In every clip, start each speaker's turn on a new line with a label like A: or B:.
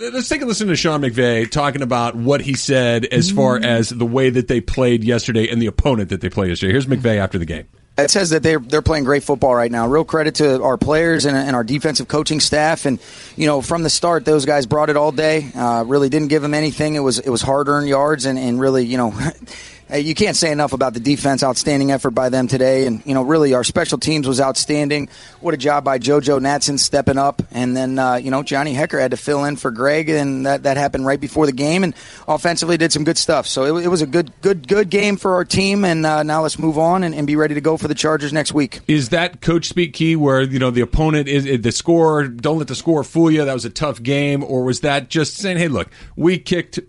A: Let's take a listen to Sean McVay talking about what he said as far as the way that they played yesterday and the opponent that they played yesterday. Here's McVay after the game.
B: It says that they're they're playing great football right now. Real credit to our players and, and our defensive coaching staff. And you know, from the start, those guys brought it all day. Uh, really didn't give them anything. It was it was hard earned yards and, and really you know you can't say enough about the defense. Outstanding effort by them today, and you know, really, our special teams was outstanding. What a job by JoJo Natson stepping up, and then uh, you know, Johnny Hekker had to fill in for Greg, and that, that happened right before the game. And offensively, did some good stuff. So it, it was a good, good, good game for our team. And uh, now let's move on and, and, be ready to go for the Chargers next week.
A: Is that coach speak key, where you know the opponent is the score? Don't let the score fool you. That was a tough game, or was that just saying, "Hey, look, we kicked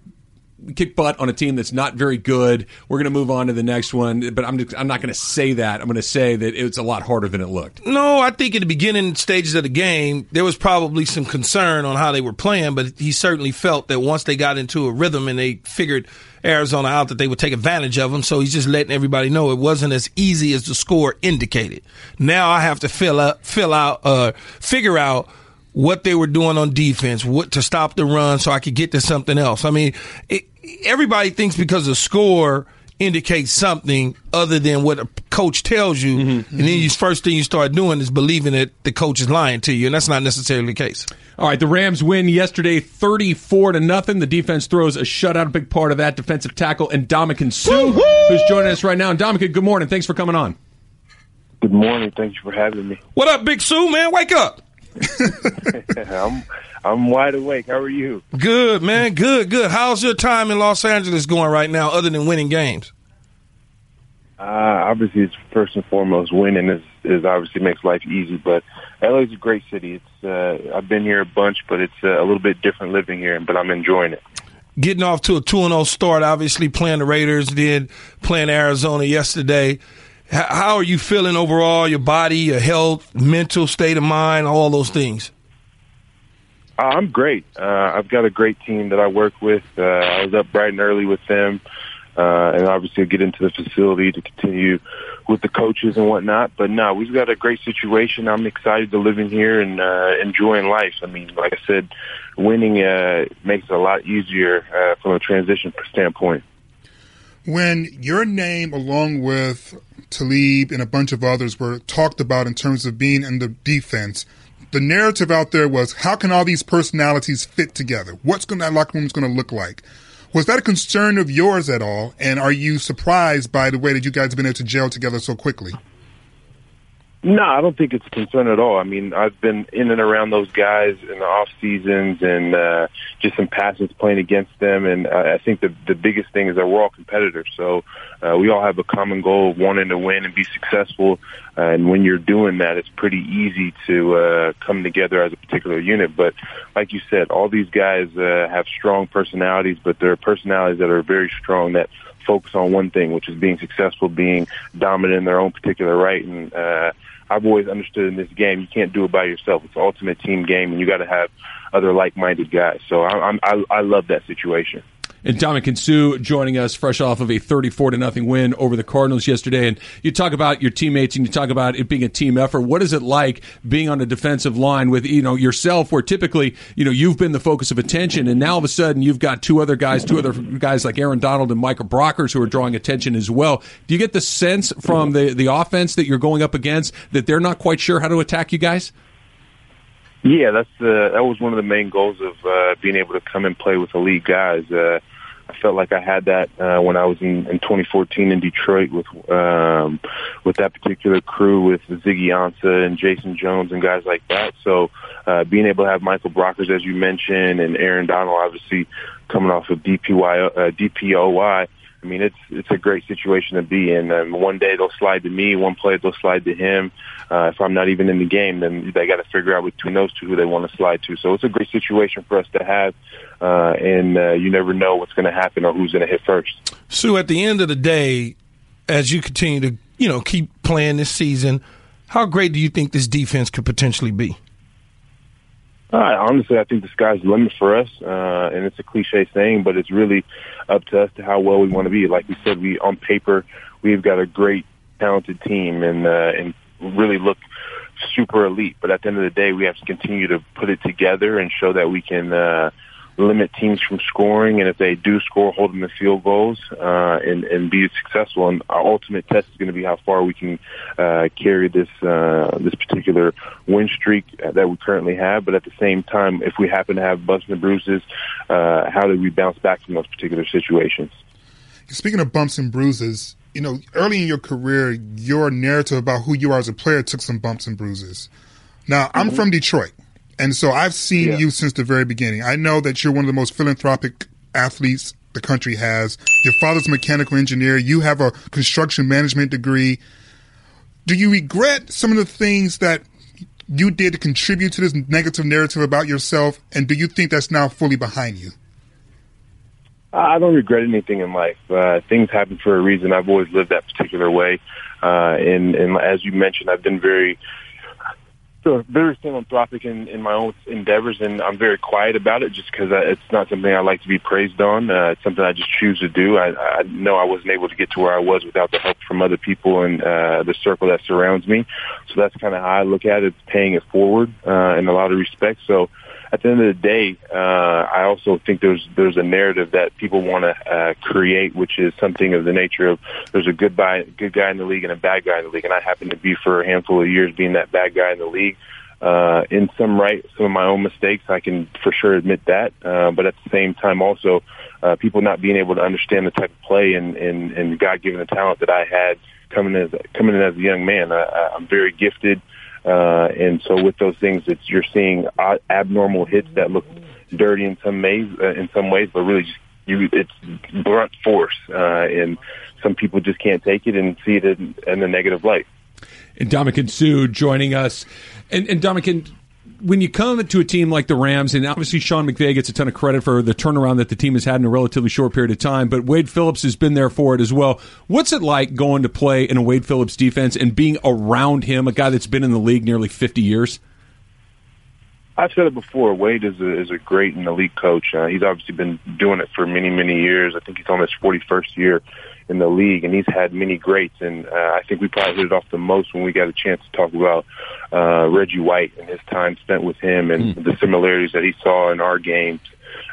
A: kick butt on a team that's not very good. We're going to move on to the next one. But I'm just, I'm not going to say that. I'm going to say that it's a lot harder than it looked.
C: No, I think in the beginning stages of the game, there was probably some concern on how they were playing, but he certainly felt that once they got into a rhythm and they figured Arizona out that they would take advantage of them. So he's just letting everybody know it wasn't as easy as the score indicated. Now I have to fill out, fill out, uh, figure out what they were doing on defense, what to stop the run so I could get to something else. I mean, it, everybody thinks because the score indicates something other than what a coach tells you, mm-hmm. and then you first thing you start doing is believing that the coach is lying to you, and that's not necessarily the case.
A: All right, the Rams win yesterday, thirty-four to nothing. The defense throws a shutout, a big part of that defensive tackle, and Ndamukong Suh, who's joining us right now. And Ndamukong, good morning. Thanks for coming on.
D: Good morning. Thank you for having me.
C: What up, Big Suh? Man, wake up.
D: I'm I'm wide awake. How are you?
C: Good, man. Good, good. How's your time in Los Angeles going right now, other than winning games?
D: Uh, obviously, it's first and foremost winning is, is obviously makes life easy. But LA is a great city. It's uh, I've been here a bunch, but it's uh, a little bit different living here. But I'm enjoying it.
C: Getting off to a two and zero oh start, obviously playing the Raiders, then playing Arizona yesterday. How are you feeling overall? Your body, your health, mental state of mind, all those things.
D: Uh, I'm great. Uh, I've got a great team that I work with. Uh, I was up bright and early with them, uh, and obviously I'll get into the facility to continue with the coaches and whatnot. But no, we've got a great situation. I'm excited to live in here and uh, enjoying life. I mean, like I said, winning uh, makes it a lot easier uh, from a transition standpoint.
E: When your name, along with Talib and a bunch of others, were talked about in terms of being in the defense – the narrative out there was how can all these personalities fit together? What's going that locker room is going to look like? Was that a concern of yours at all? And are you surprised by the way that you guys have been able to gel together so quickly?
D: No, I don't think it's a concern at all. I mean, I've been in and around those guys in the off seasons and uh, just some passions playing against them. And I think the the biggest thing is that we're all competitors. So uh, we all have a common goal of wanting to win and be successful. Uh, and when you're doing that, it's pretty easy to uh, come together as a particular unit. But like you said, all these guys uh, have strong personalities, but they're personalities that are very strong that focus on one thing, which is being successful, being dominant in their own particular right. And uh, I've always understood in this game, you can't do it by yourself. It's an ultimate team game, and you got to have other like-minded guys. So I, I'm, I, I love that situation.
A: And Ndamukong Suh joining us fresh off of a 34 to nothing win over the Cardinals yesterday. And you talk about your teammates and you talk about it being a team effort. What is it like being on a defensive line with, you know, yourself where typically, you know, you've been the focus of attention and now all of a sudden you've got two other guys, two other guys like Aaron Donald and Michael Brockers who are drawing attention as well. Do you get the sense from the, the offense that you're going up against that they're not quite sure how to attack you guys?
D: Yeah, that's that was one of the main goals of uh, being able to come and play with elite guys. Uh, I felt like I had that uh, when I was in, in 2014 in Detroit with um, with that particular crew with Ziggy Ansah and Jason Jones and guys like that. So uh, being able to have Michael Brockers, as you mentioned, and Aaron Donald, obviously coming off of DPY, uh, DPOY, I mean, it's it's a great situation to be in. Um, one day they'll slide to me, one play they'll slide to him. Uh, if I'm not even in the game, then they got to figure out between those two who they want to slide to. So it's a great situation for us to have, uh, and uh, you never know what's going to happen or who's going to hit first.
C: So at the end of the day, as you continue to you know keep playing this season, how great do you think this defense could potentially be?
D: Uh, honestly, I think the sky's the limit for us, uh, and it's a cliche saying, but it's really up to us to how well we want to be. Like we said, we on paper we've got a great, talented team, and uh, and really look super elite. But at the end of the day, we have to continue to put it together and show that we can uh, limit teams from scoring, and if they do score, hold them to field goals uh, and, and be successful. And our ultimate test is going to be how far we can uh, carry this uh, this particular win streak that we currently have. But at the same time, if we happen to have bumps and bruises, uh, how do we bounce back from those particular situations?
E: Speaking of bumps and bruises, you know, early in your career, your narrative about who you are as a player took some bumps and bruises. Now, mm-hmm. I'm from Detroit. And so I've seen yeah. you since the very beginning. I know that you're one of the most philanthropic athletes the country has. Your father's a mechanical engineer. You have a construction management degree. Do you regret some of the things that you did to contribute to this negative narrative about yourself? And do you think that's now fully behind you?
D: I don't regret anything in life. Uh, things happen for a reason. I've always lived that particular way. Uh, and, and as you mentioned, I've been very so very philanthropic in, in my own endeavors, and I'm very quiet about it just because it's not something I like to be praised on. Uh, it's something I just choose to do. I, I know I wasn't able to get to where I was without the help from other people and uh, the circle that surrounds me. So that's kind of how I look at it, paying it forward uh, in a lot of respects. So at the end of the day, uh, I also think there's there's a narrative that people want to uh, create, which is something of the nature of there's a good guy, good guy in the league and a bad guy in the league, and I happen to be for a handful of years being that bad guy in the league. Uh, in some right, some of my own mistakes, I can for sure admit that. Uh, but at the same time, also uh, people not being able to understand the type of play and and, and God given the talent that I had coming as coming in as a young man. I, I'm very gifted. Uh, and so with those things, it's, you're seeing abnormal hits that look dirty in some ways, uh, in some ways, but really just you, it's blunt force, uh, and some people just can't take it and see it in, in a negative light.
A: And Ndamukong Suh joining us, and, and Ndamukong, when you come to a team like the Rams, and obviously Sean McVay gets a ton of credit for the turnaround that the team has had in a relatively short period of time, but Wade Phillips has been there for it as well. What's it like going to play in a Wade Phillips defense and being around him, a guy that's been in the league nearly 50 years?
D: I've said it before. Wade is a, is a great and elite coach. Uh, he's obviously been doing it for many, many years. I think he's on his 41st year in the league, and he's had many greats. And uh, I think we probably hit it off the most when we got a chance to talk about uh, Reggie White and his time spent with him and mm. the similarities that he saw in our games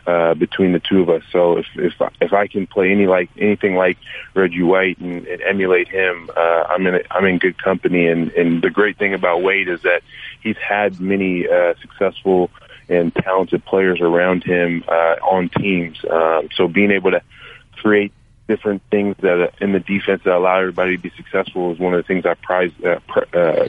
D: uh, between the two of us. So if if if I can play any like anything like Reggie White and, and emulate him, uh, I'm in a, I'm in good company. And and the great thing about Wade is that he's had many uh, successful and talented players around him uh, on teams. Um, so being able to create different things that in the defense that allow everybody to be successful is one of the things I prize uh, pr- uh,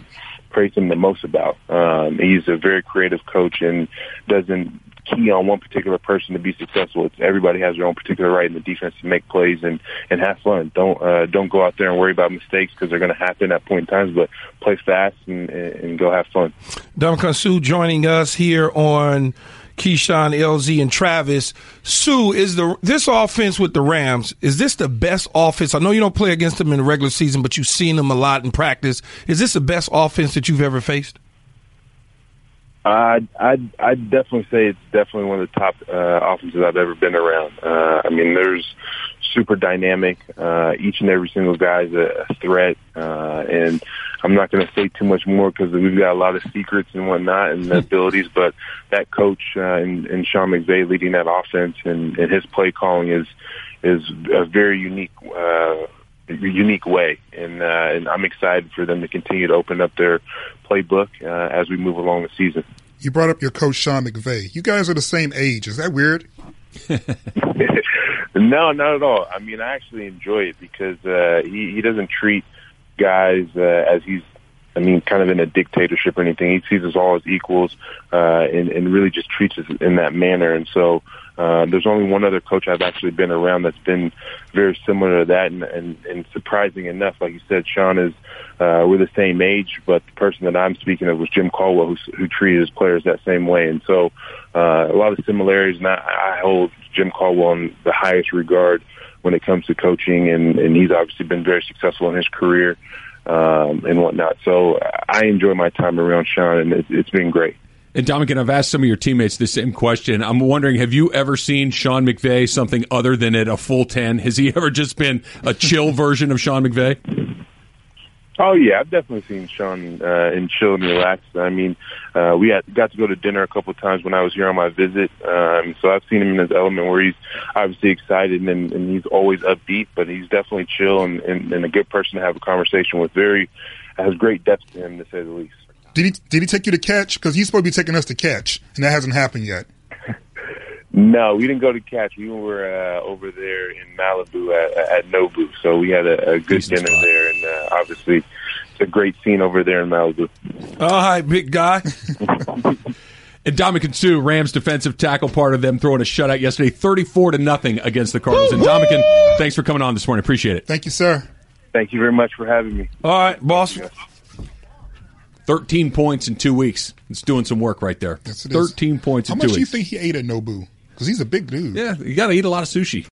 D: praise him the most about. Um, he's a very creative coach and doesn't key on one particular person to be successful. It's everybody has their own particular right in the defense to make plays and and have fun. Don't uh, don't go out there and worry about mistakes because they're going to happen at point in times. But play fast and, and go have fun.
C: Ndamukong Suh joining us here on Keyshawn, LZ, and Travis. Suh, is the this offense with the Rams, is this the best offense? I know you don't play against them in the regular season, but you've seen them a lot in practice. Is this the best offense that you've ever faced?
D: I'd, I'd definitely say it's definitely one of the top uh, offenses I've ever been around. Uh, I mean, there's super dynamic. Uh, each and every single guy's a, a threat, uh, and I'm not going to say too much more because we've got a lot of secrets and whatnot and abilities. But that coach uh, and, and Sean McVay leading that offense and, and his play calling is is a very unique. Uh, unique way, and, uh, and I'm excited for them to continue to open up their playbook uh, as we move along the season.
E: You brought up your coach Sean McVay. You guys are the same age. Is that weird?
D: no, not at all. I mean, I actually enjoy it because uh, he he doesn't treat guys uh, as he's I mean, kind of in a dictatorship or anything. He sees us all as equals, uh, and, and really just treats us in that manner. And so, uh, there's only one other coach I've actually been around that's been very similar to that. And, and, and surprising enough, like you said, Sean is, uh, we're the same age, but the person that I'm speaking of was Jim Caldwell, who, who treated his players that same way. And so, uh, a lot of similarities, and I, I hold Jim Caldwell in the highest regard when it comes to coaching, and, and he's obviously been very successful in his career um, and whatnot. So I enjoy my time around Sean, and it, it's been great.
A: And Dominic, I've asked some of your teammates the same question. I'm wondering, have you ever seen Sean McVay something other than at a full 10? Has he ever just been a chill version of Sean McVay?
D: Oh yeah, I've definitely seen Sean uh, and chill and relaxed. I mean, uh, we had got to go to dinner a couple of times when I was here on my visit. Um, so I've seen him in his element where he's obviously excited and, and he's always upbeat, but he's definitely chill and, and, and a good person to have a conversation with. Very has great depth to him, to say the least.
E: Did he did he take you to catch? Because he's supposed to be taking us to catch, and that hasn't happened yet.
D: No, we didn't go to catch. We were uh, over there in Malibu at, at Nobu, so we had a, a good
A: Decent
D: dinner
A: spot.
D: there, and uh, obviously it's a great scene over there in Malibu.
C: All right, big guy.
A: And Ndamukong Suh, Rams defensive tackle, part of them throwing a shutout yesterday, thirty-four to nothing against the Cardinals. And Dominican, thanks for coming on this morning. Appreciate it.
E: Thank you, sir.
D: Thank you very much for having me.
C: All right, boss.
A: Thirteen points in two weeks. It's doing some work right there.
E: Yes, it is.
A: Thirteen points
E: How
A: in
E: much do you
A: weeks.
E: think he ate at Nobu? Because he's a big dude.
A: Yeah, you got to eat a lot of sushi.